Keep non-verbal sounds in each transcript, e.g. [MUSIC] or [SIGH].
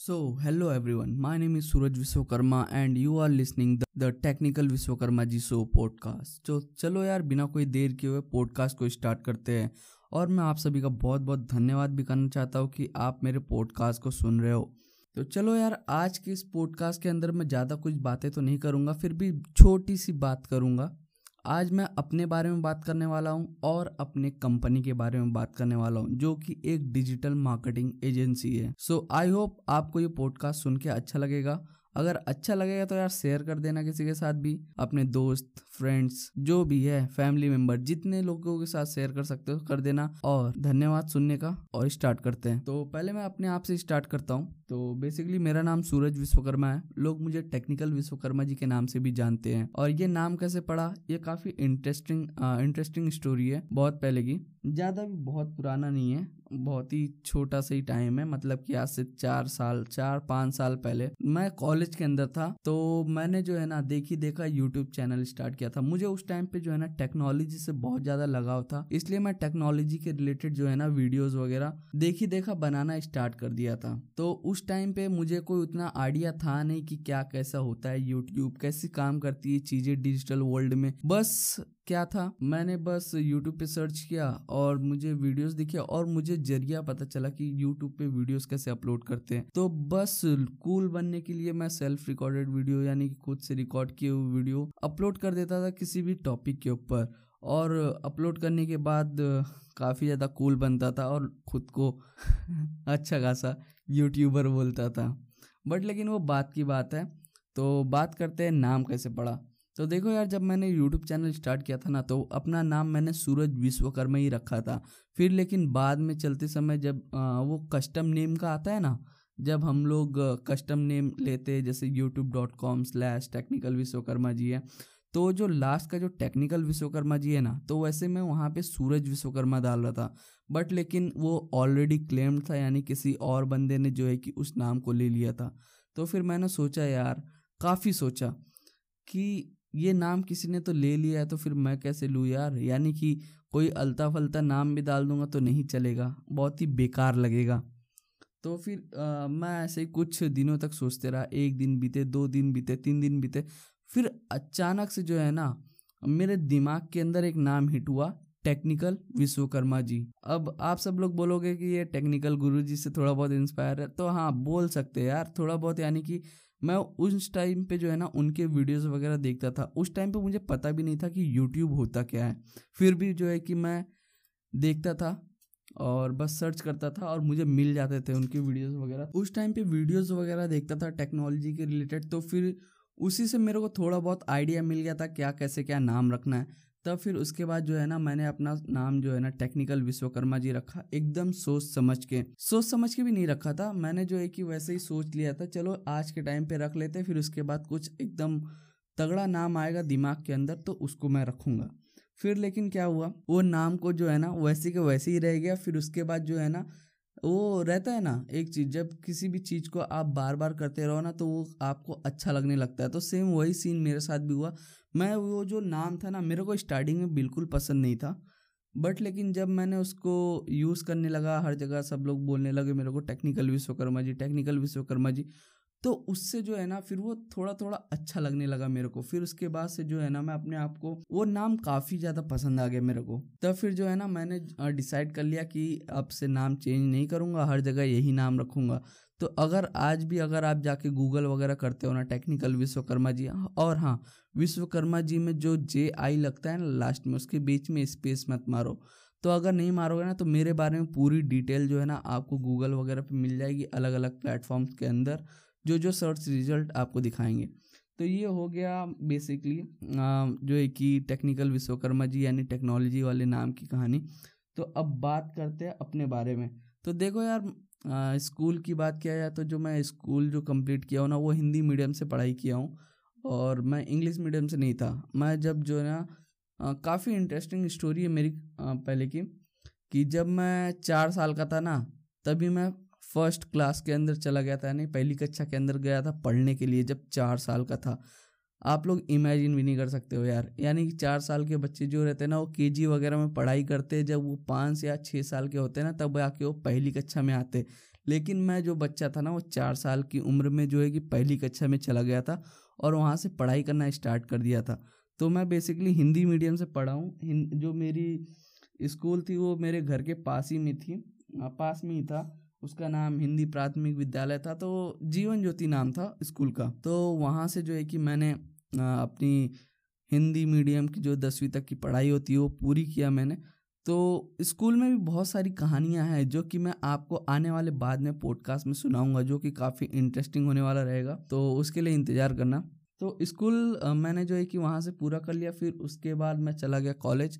So, hello everyone. My name is Suraj Vishwakarma and you are listening the, the Technical Vishwakarma ji show podcast तो चलो यार बिना कोई देर किए हुए पॉडकास्ट को स्टार्ट करते हैं। और मैं आप सभी का बहुत बहुत धन्यवाद भी करना चाहता हूँ कि आप मेरे पॉडकास्ट को सुन रहे हो। तो चलो यार आज के इस पॉडकास्ट के अंदर मैं ज़्यादा कुछ बातें तो नहीं करूँगा फिर भी छोटी सी बात करूँगा। आज मैं अपने बारे में बात करने वाला हूँ और अपने कंपनी के बारे में बात करने वाला हूँ, जो कि एक डिजिटल मार्केटिंग एजेंसी है। सो आई होप आपको ये पॉडकास्ट सुन के अच्छा लगेगा। अगर अच्छा लगेगा तो यार शेयर कर देना किसी के साथ भी, अपने दोस्त फ्रेंड्स जो भी है फैमिली मेंबर जितने लोगों के साथ शेयर कर सकते हो, कर देना। और धन्यवाद सुनने का, और स्टार्ट करते हैं। तो पहले मैं अपने आप से स्टार्ट करता हूँ। तो बेसिकली मेरा नाम सूरज विश्वकर्मा है। लोग मुझे टेक्निकल विश्वकर्मा जी के नाम से भी जानते हैं। और ये नाम कैसे पड़ा ये काफ़ी इंटरेस्टिंग इंटरेस्टिंग स्टोरी है, बहुत पहले की। ज़्यादा भी बहुत पुराना नहीं है। बहुत ही छोटा सा ही टाइम है मतलब कि आज से चार साल, चार, पाँच साल पहले मैं कॉलेज के अंदर था तो मैंने जो है ना देखी देखा यूट्यूब चैनल स्टार्ट किया था। मुझे उस टाइम पे जो है ना टेक्नोलॉजी से बहुत ज़्यादा लगाव था, इसलिए मैं टेक्नोलॉजी के रिलेटेड जो है ना वीडियोज़ वगैरह देखी देखा बनाना स्टार्ट कर दिया था। तो उस टाइम पे मुझे कोई उतना आइडिया था नहीं कि क्या कैसा होता है यूट्यूब कैसी काम करती है चीज़ें डिजिटल वर्ल्ड में। बस क्या था? मैंने बस यूट्यूब पे सर्च किया और मुझे वीडियोस दिखे और मुझे ज़रिया पता चला कि यूट्यूब पे वीडियोस कैसे अपलोड करते हैं। तो बस कूल बनने के लिए मैं सेल्फ रिकॉर्डेड वीडियो यानी कि खुद से रिकॉर्ड किए हुए वीडियो अपलोड कर देता था किसी भी टॉपिक के ऊपर। और अपलोड करने के बाद काफ़ी ज़्यादा कूल बनता था और खुद को [LAUGHS] अच्छा खासा यूट्यूबर बोलता था। बट लेकिन वो बात की बात है। तो बात करते हैं नाम कैसे पड़ा। तो देखो यार, जब मैंने यूट्यूब चैनल स्टार्ट किया था ना तो अपना नाम मैंने सूरज विश्वकर्मा ही रखा था। फिर लेकिन बाद में चलते समय जब वो कस्टम नेम का आता है ना, जब हम लोग कस्टम नेम लेते हैं, जैसे YouTube dot com slash Technical Vishwakarma ji है तो जो लास्ट का जो टेक्निकल विश्वकर्मा जी है ना तो वैसे मैं वहाँ पे सूरज विश्वकर्मा डाल रहा था। बट लेकिन वो ऑलरेडी क्लेम्ड था, यानी किसी और बंदे ने जो है कि उस नाम को ले लिया था। तो फिर मैंने सोचा यार, काफ़ी सोचा कि ये नाम किसी ने तो ले लिया है तो फिर मैं कैसे लूँ यार? यानी कि कोई अलता फलता नाम भी डाल दूँगा तो नहीं चलेगा। बहुत ही बेकार लगेगा। तो फिर आ, मैं ऐसे कुछ दिनों तक सोचते रहा। एक दिन बीते दो दिन बीते तीन दिन बीते। फिर अचानक से जो है ना मेरे दिमाग के अंदर एक नाम हिट हुआ टेक्निकल विश्वकर्मा जी। अब आप सब लोग बोलोगे कि ये टेक्निकल गुरु जी से थोड़ा बहुत इंस्पायर है तो हाँ बोल सकते हैं यार। थोड़ा बहुत यानी कि मैं उस टाइम पे जो है ना, उनके वीडियोस वगैरह देखता था। उस टाइम पे मुझे पता भी नहीं था कि यूट्यूब होता क्या है। फिर भी जो है कि मैं देखता था और बस सर्च करता था और मुझे मिल जाते थे उनके वीडियोस वगैरह। उस टाइम पे वीडियोस वगैरह देखता था टेक्नोलॉजी के रिलेटेड तो फिर उसी से मेरे को थोड़ा बहुत आइडिया मिल गया था क्या, कैसे क्या नाम रखना है। तब फिर उसके बाद जो है ना, मैंने अपना नाम जो है ना टेक्निकल विश्वकर्मा जी रखा। एकदम सोच समझ के। सोच समझ के भी नहीं रखा था। मैंने जो है कि वैसे ही सोच लिया था, चलो आज के टाइम पे रख लेते फिर उसके बाद कुछ एकदम तगड़ा नाम आएगा दिमाग के अंदर तो उसको मैं रखूँगा। फिर लेकिन क्या हुआ? वो नाम को जो है ना, वैसे के वैसे ही रह गया। फिर उसके बाद जो है ना वो रहता है ना, एक चीज़, जब किसी भी चीज़ को आप बार बार करते रहो ना तो वो आपको अच्छा लगने लगता है। तो सेम वही सीन मेरे साथ भी हुआ। मैं वो जो नाम था ना, मेरे को स्टार्टिंग में बिल्कुल पसंद नहीं था। बट लेकिन जब मैंने उसको यूज़ करने लगा, हर जगह सब लोग बोलने लगे, मेरे को टेक्निकल विश्वकर्मा जी टेक्निकल विश्वकर्मा जी तो उससे जो है ना, फिर वो थोड़ा थोड़ा अच्छा लगने लगा मेरे को। फिर उसके बाद से जो है ना, मैं अपने आप को, वो नाम काफ़ी ज़्यादा पसंद आ गया मेरे को। तब फिर जो है ना, मैंने डिसाइड कर लिया कि अब से नाम चेंज नहीं करूँगा, हर जगह यही नाम रखूँगा। तो अगर आज भी अगर आप जाके गूगल वगैरह करते हो ना, टेक्निकल विश्वकर्मा जी, और हाँ विश्वकर्मा जी में जो जे आई लगता है ना, लास्ट में, उसके बीच में स्पेस मत मारो। तो अगर नहीं मारोगे ना तो मेरे बारे में पूरी डिटेल जो है ना, आपको गूगल वगैरह पे मिल जाएगी अलग अलग प्लेटफॉर्म्स के अंदर। जो जो सर्च रिज़ल्ट आपको दिखाएँगे। तो ये हो गया बेसिकली जो है कि टेक्निकल विश्वकर्मा जी यानी टेक्नोलॉजी वाले नाम की कहानी। तो अब बात करते हैं अपने बारे में। तो देखो यार स्कूल की बात किया जाए तो जो मैं स्कूल जो कंप्लीट किया हूँ ना वो हिंदी मीडियम से पढ़ाई किया हूँ और मैं इंग्लिश मीडियम से नहीं था। मैं जब जो है ना काफ़ी इंटरेस्टिंग स्टोरी है मेरी आ, पहले की कि जब मैं चार साल का था ना तभी मैं फ़र्स्ट क्लास के अंदर चला गया था, यानी पहली कक्षा के अंदर गया था पढ़ने के लिए, जब चार साल का था। आप लोग इमेजिन भी नहीं कर सकते हो यार। यानी कि चार साल के बच्चे जो रहते हैं ना, वो के वगैरह में पढ़ाई करते हैं, जब वो पाँच या छः साल के होते हैं ना, तब आके वो पहली कक्षा में आते लेकिन मैं जो बच्चा था ना, वो चार साल की उम्र में जो है कि पहली कक्षा में चला गया था और वहाँ से पढ़ाई करना स्टार्ट कर दिया था। तो मैं बेसिकली हिंदी मीडियम से पढ़ा हूँ। जो मेरी स्कूल थी, वो मेरे घर के पास ही में थी। पास में ही था। उसका नाम हिंदी प्राथमिक विद्यालय था तो जीवन ज्योति नाम था स्कूल का। तो वहाँ से जो है कि मैंने अपनी हिंदी मीडियम की जो दसवीं तक की पढ़ाई होती है, वो पूरी किया मैंने। तो स्कूल में भी बहुत सारी कहानियाँ हैं, जो कि मैं आपको आने वाले बाद में पॉडकास्ट में सुनाऊँगा, जो कि काफ़ी इंटरेस्टिंग होने वाला रहेगा। तो उसके लिए इंतज़ार करना। तो स्कूल मैंने जो है कि वहाँ से पूरा कर लिया, फिर उसके बाद मैं चला गया कॉलेज।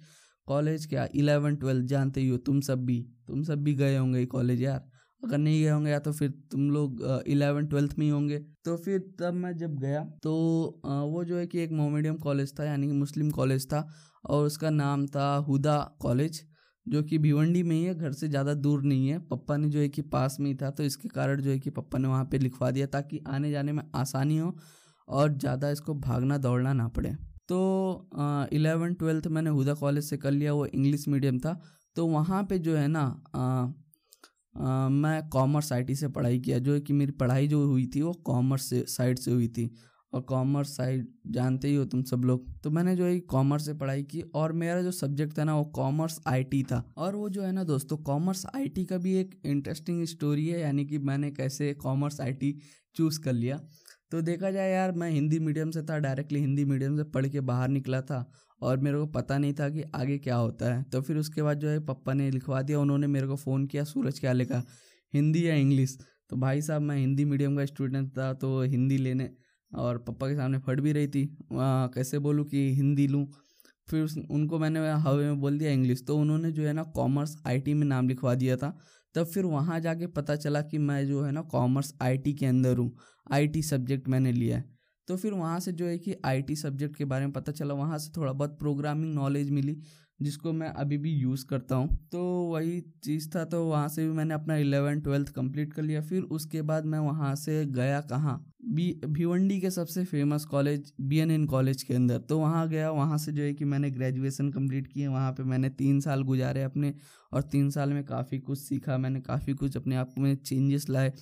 कॉलेज क्या? इलेवन, ट्वेल्थ, जानते ही हो, तुम सब भी। तुम सब भी गए होंगे कॉलेज, यार। अगर नहीं गए होंगे या तो फिर तुम लोग इलेवन ट्वेल्थ में ही होंगे। तो फिर तब मैं जब गया तो वो जो है कि एक मोमेडियम कॉलेज था, यानी कि मुस्लिम कॉलेज था, और उसका नाम था हुदा कॉलेज, जो कि भिवंडी में ही है, घर से ज़्यादा दूर नहीं है। पप्पा ने जो है कि पास में ही था तो इसके कारण जो है कि पप्पा ने वहाँ पे लिखवा दिया, ताकि आने जाने में आसानी हो और ज़्यादा इसको भागना, दौड़ना ना पड़े। तो इलेवन ट्वेल्थ मैंने हुदा कॉलेज से कर लिया, वो इंग्लिश मीडियम था। तो वहाँ पे जो है ना मैं कॉमर्स आईटी से पढ़ाई किया, जो कि मेरी पढ़ाई जो हुई थी वो कॉमर्स से, साइड से हुई थी। और कॉमर्स साइड जानते ही हो तुम सब लोग। तो मैंने जो है कॉमर्स से पढ़ाई की और मेरा जो सब्जेक्ट था ना वो कॉमर्स आईटी था। और वो जो है ना दोस्तों, कॉमर्स आईटी का भी एक इंटरेस्टिंग स्टोरी है, यानी कि मैंने कैसे कॉमर्स आईटी चूज़ कर लिया। तो देखा जाए यार, मैं हिंदी मीडियम से था डायरेक्टली हिंदी मीडियम से पढ़ के बाहर निकला था। और मेरे को पता नहीं था कि आगे क्या होता है। तो फिर उसके बाद जो है पप्पा ने लिखवा दिया उन्होंने मेरे को फ़ोन किया सूरज क्या लिखा हिंदी या इंग्लिश। तो भाई साहब मैं हिंदी मीडियम का स्टूडेंट था तो हिंदी लेने और पप्पा के सामने फट भी रही थी। आ, कैसे बोलूँ कि हिंदी लूँ? फिर उस, उनको मैंने हवे में बोल दिया इंग्लिश। तो उन्होंने जो है ना कॉमर्स आईटी में नाम लिखवा दिया था। तब फिर वहाँ जाके पता चला कि मैं जो है ना कॉमर्स आईटी के अंदर हूँ। आईटी सब्जेक्ट मैंने लिया है। तो फिर वहाँ से जो है कि आईटी सब्जेक्ट के बारे में पता चला, वहाँ से थोड़ा बहुत प्रोग्रामिंग नॉलेज मिली, जिसको मैं अभी भी यूज़ करता हूँ। तो वही चीज़ था तो वहाँ से भी मैंने अपना इलेवन ट्वेल्थ कंप्लीट कर लिया। फिर उसके बाद मैं वहाँ से गया कहाँ? बी, भिवंडी के सबसे famous college B N N college के अंदर। तो वहाँ गया, वहाँ से जो है कि मैंने ग्रेजुएशन कंप्लीट किए। वहाँ पे मैंने तीन साल गुजारे अपने और तीन साल में काफ़ी कुछ सीखा, मैंने काफ़ी कुछ अपने आप में चेंजेस लाए।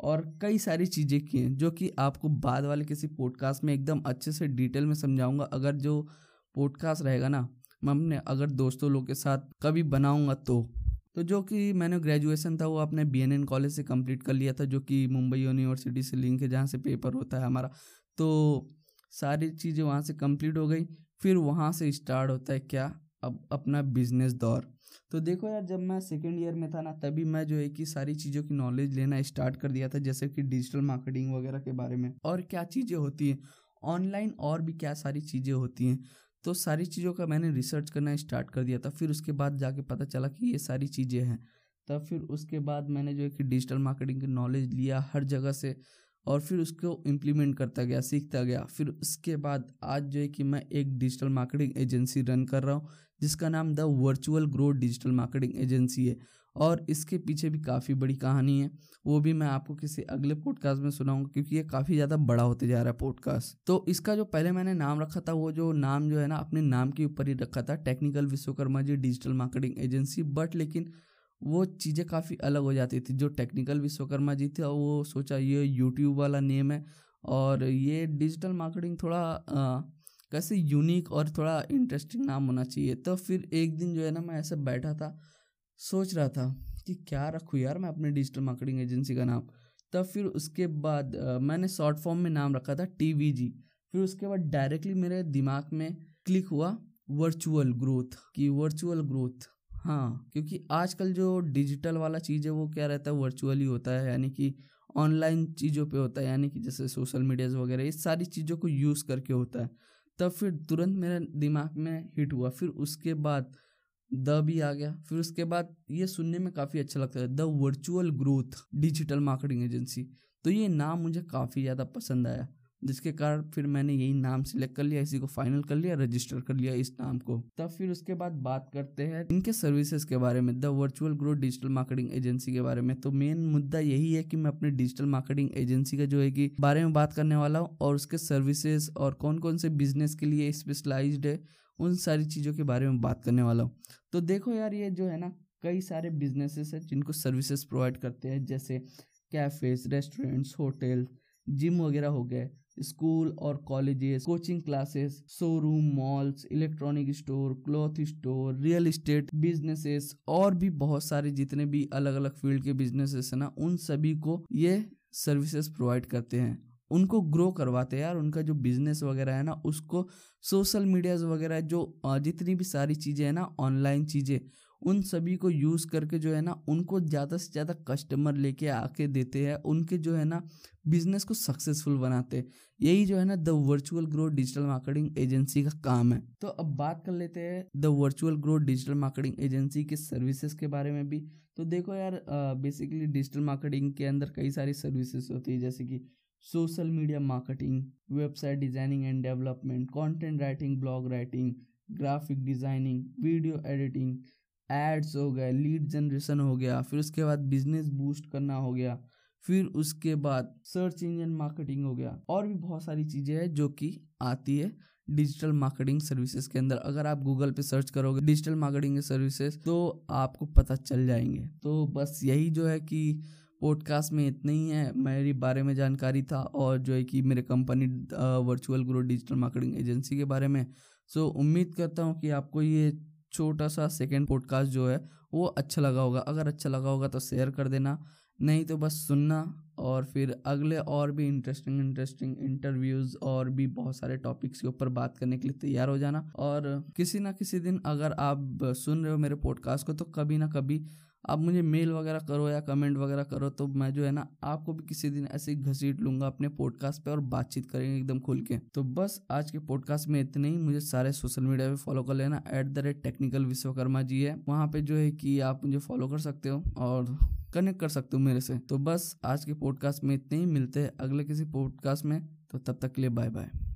और कई सारी चीज़ें की हैं, जो कि आपको बाद वाले किसी पॉडकास्ट में एकदम अच्छे से डिटेल में समझाऊँगा। अगर जो पॉडकास्ट रहेगा ना, मैं अपने अगर दोस्तों लोग के साथ कभी बनाऊँगा तो। तो जो कि मैंने ग्रेजुएशन था, वो अपने बी कॉलेज से कंप्लीट कर लिया था, जो कि मुंबई यूनिवर्सिटी से लिंक है, जहाँ से पेपर होता है हमारा। तो सारी चीज़ें वहाँ से कंप्लीट हो गई, फिर वहाँ से स्टार्ट होता है क्या? अब अपना बिज़नेस दौर। तो देखो यार, जब मैं सेकेंड ईयर में था ना, तभी मैं जो है कि सारी चीज़ों की नॉलेज लेना स्टार्ट कर दिया था, जैसे कि डिजिटल मार्केटिंग वगैरह के बारे में। और क्या चीज़ें होती हैं? ऑनलाइन और भी क्या सारी चीज़ें होती हैं? तो सारी चीज़ों का मैंने रिसर्च करना स्टार्ट कर दिया था। फिर उसके बाद जाके पता चला कि ये सारी चीज़ें हैं। तब फिर उसके बाद मैंने जो है कि डिजिटल मार्केटिंग की नॉलेज लिया, हर जगह से। और फिर उसको इम्प्लीमेंट करता गया, सीखता गया। फिर उसके बाद आज जो है कि मैं एक डिजिटल मार्केटिंग एजेंसी रन कर रहा हूँ, जिसका नाम the Virtual Growth digital marketing agency है। और इसके पीछे भी काफ़ी बड़ी कहानी है, वो भी मैं आपको किसी अगले पॉडकास्ट में सुनाऊँगा, क्योंकि ये काफ़ी ज़्यादा बड़ा होते जा रहा है पॉडकास्ट तो इसका जो पहले मैंने नाम रखा था, वो जो नाम जो है ना, अपने नाम के ऊपर ही रखा था Technical Vishwakarma ji digital marketing agency but लेकिन वो चीज़ें काफ़ी अलग हो जाती थी। जो टेक्निकल विश्वकर्मा जी थे और वो सोचा ये यूट्यूब वाला नेम है। और ये डिजिटल मार्केटिंग थोड़ा आ, कैसे यूनिक और थोड़ा इंटरेस्टिंग नाम होना चाहिए। तो फिर एक दिन जो है ना मैं ऐसे बैठा था सोच रहा था कि क्या रखूँ यार मैं अपने डिजिटल मार्केटिंग एजेंसी का नाम। तब फिर उसके बाद आ, मैंने शॉर्ट फॉर्म में नाम रखा था TVG फिर उसके बाद डायरेक्टली मेरे दिमाग में क्लिक हुआ वर्चुअल ग्रोथ की वर्चुअल ग्रोथ। हाँ क्योंकि आजकल जो डिजिटल वाला चीज़ है, वो क्या रहता है, वर्चुअली होता है, यानी कि ऑनलाइन चीज़ों पे होता है, यानी कि जैसे सोशल मीडियाज़ वगैरह इस सारी चीज़ों को यूज़ करके होता है। तब फिर तुरंत मेरे दिमाग में हिट हुआ, फिर उसके बाद द भी आ गया, फिर उसके बाद ये सुनने में काफ़ी अच्छा लगता है, the Virtual Growth, digital marketing agency. तो ये नाम मुझे काफ़ी ज़्यादा पसंद आया। जिसके कारण फिर मैंने यही नाम सिलेक्ट कर लिया, इसी को फाइनल कर लिया रजिस्टर कर लिया इस नाम को। तब फिर उसके बाद बात करते हैं इनके सर्विसेज़ के बारे में the Virtual Growth digital marketing agency के बारे में। तो मेन मुद्दा यही है कि मैं अपने डिजिटल मार्केटिंग एजेंसी का जो है कि बारे में बात करने वाला हूँ और उसके सर्विसेज़ और कौन कौन से बिज़नेस के लिए स्पेशलाइज्ड है, उन सारी चीज़ों के बारे में बात करने वाला हूँ। तो देखो यार, ये जो है ना, कई सारे बिजनेसेस हैं जिनको सर्विसेज़ प्रोवाइड करते हैं, जैसे कैफ़ेज रेस्टोरेंट्स होटल जिम वगैरह हो गए। स्कूल और colleges, coaching classes, showroom, malls, electronic store, cloth store, real estate, businesses और भी बहुत सारे जितने भी अलग अलग फ़ील्ड के बिजनेसेस है ना, उन सभी को ये सर्विसेज़ प्रोवाइड करते हैं। उनको ग्रो करवाते हैं यार, उनका जो बिज़नेस वगैरह है ना, उसको सोशल मीडियाज वगैरह जो जितनी भी सारी चीज़ें हैं ना, ऑनलाइन चीज़ें उन सभी को यूज़ करके जो है ना, उनको ज़्यादा से ज़्यादा कस्टमर लेके आके देते हैं, उनके जो है ना, बिज़नेस को सक्सेसफुल बनाते हैं। यही जो है ना, the Virtual Growth digital marketing agency का काम है। तो अब बात कर लेते हैं the Virtual Growth digital marketing agency के सर्विसेज़ के बारे में भी। तो देखो यार बेसिकली डिजिटल मार्केटिंग के अंदर कई सारी सर्विसेज़ होती है, जैसे कि social media marketing, website designing and development, content writing, blog writing, graphic designing, video editing ads हो गए लीड जनरेशन हो गया, फिर उसके बाद बिज़नेस बूस्ट करना हो गया, फिर उसके बाद सर्च इंजन मार्केटिंग हो गया। और भी बहुत सारी चीज़ें हैं जो कि आती है डिजिटल मार्केटिंग सर्विसेज़ के अंदर। अगर आप गूगल पे सर्च करोगे डिजिटल मार्केटिंग सर्विसेज़ तो आपको पता चल जाएँगे। तो बस यही जो है कि पॉडकास्ट में इतना ही है। मेरी बारे में जानकारी था और जो है कि मेरे company Virtual Grow digital marketing agency के बारे में। सो उम्मीद करता हूँ कि आपको ये छोटा सा सेकेंड पॉडकास्ट जो है, वो अच्छा लगा होगा। अगर अच्छा लगा होगा तो शेयर कर देना, नहीं तो बस सुनना और फिर अगले और भी इंटरेस्टिंग इंटरेस्टिंग इंटरव्यूज़ और भी बहुत सारे टॉपिक्स के ऊपर बात करने के लिए तैयार हो जाना। और किसी ना किसी दिन अगर आप सुन रहे हो मेरे पॉडकास्ट को तो कभी ना कभी आप मुझे मेल वगैरह करो या कमेंट वगैरह करो तो मैं जो है ना, आपको भी किसी दिन ऐसे घसीट लूँगा अपने पॉडकास्ट पे और बातचीत करेंगे एकदम खुल के। तो बस आज के पॉडकास्ट में इतने ही। मुझे सारे सोशल मीडिया पे फॉलो कर लेना। At the rate Technical Vishwakarma ji है। वहाँ पे जो है कि आप मुझे फॉलो कर सकते हो और कनेक्ट कर सकते हो मेरे से। तो बस आज के पॉडकास्ट में इतने ही। मिलते हैं अगले किसी पॉडकास्ट में। तो तब तक के लिए बाय बाय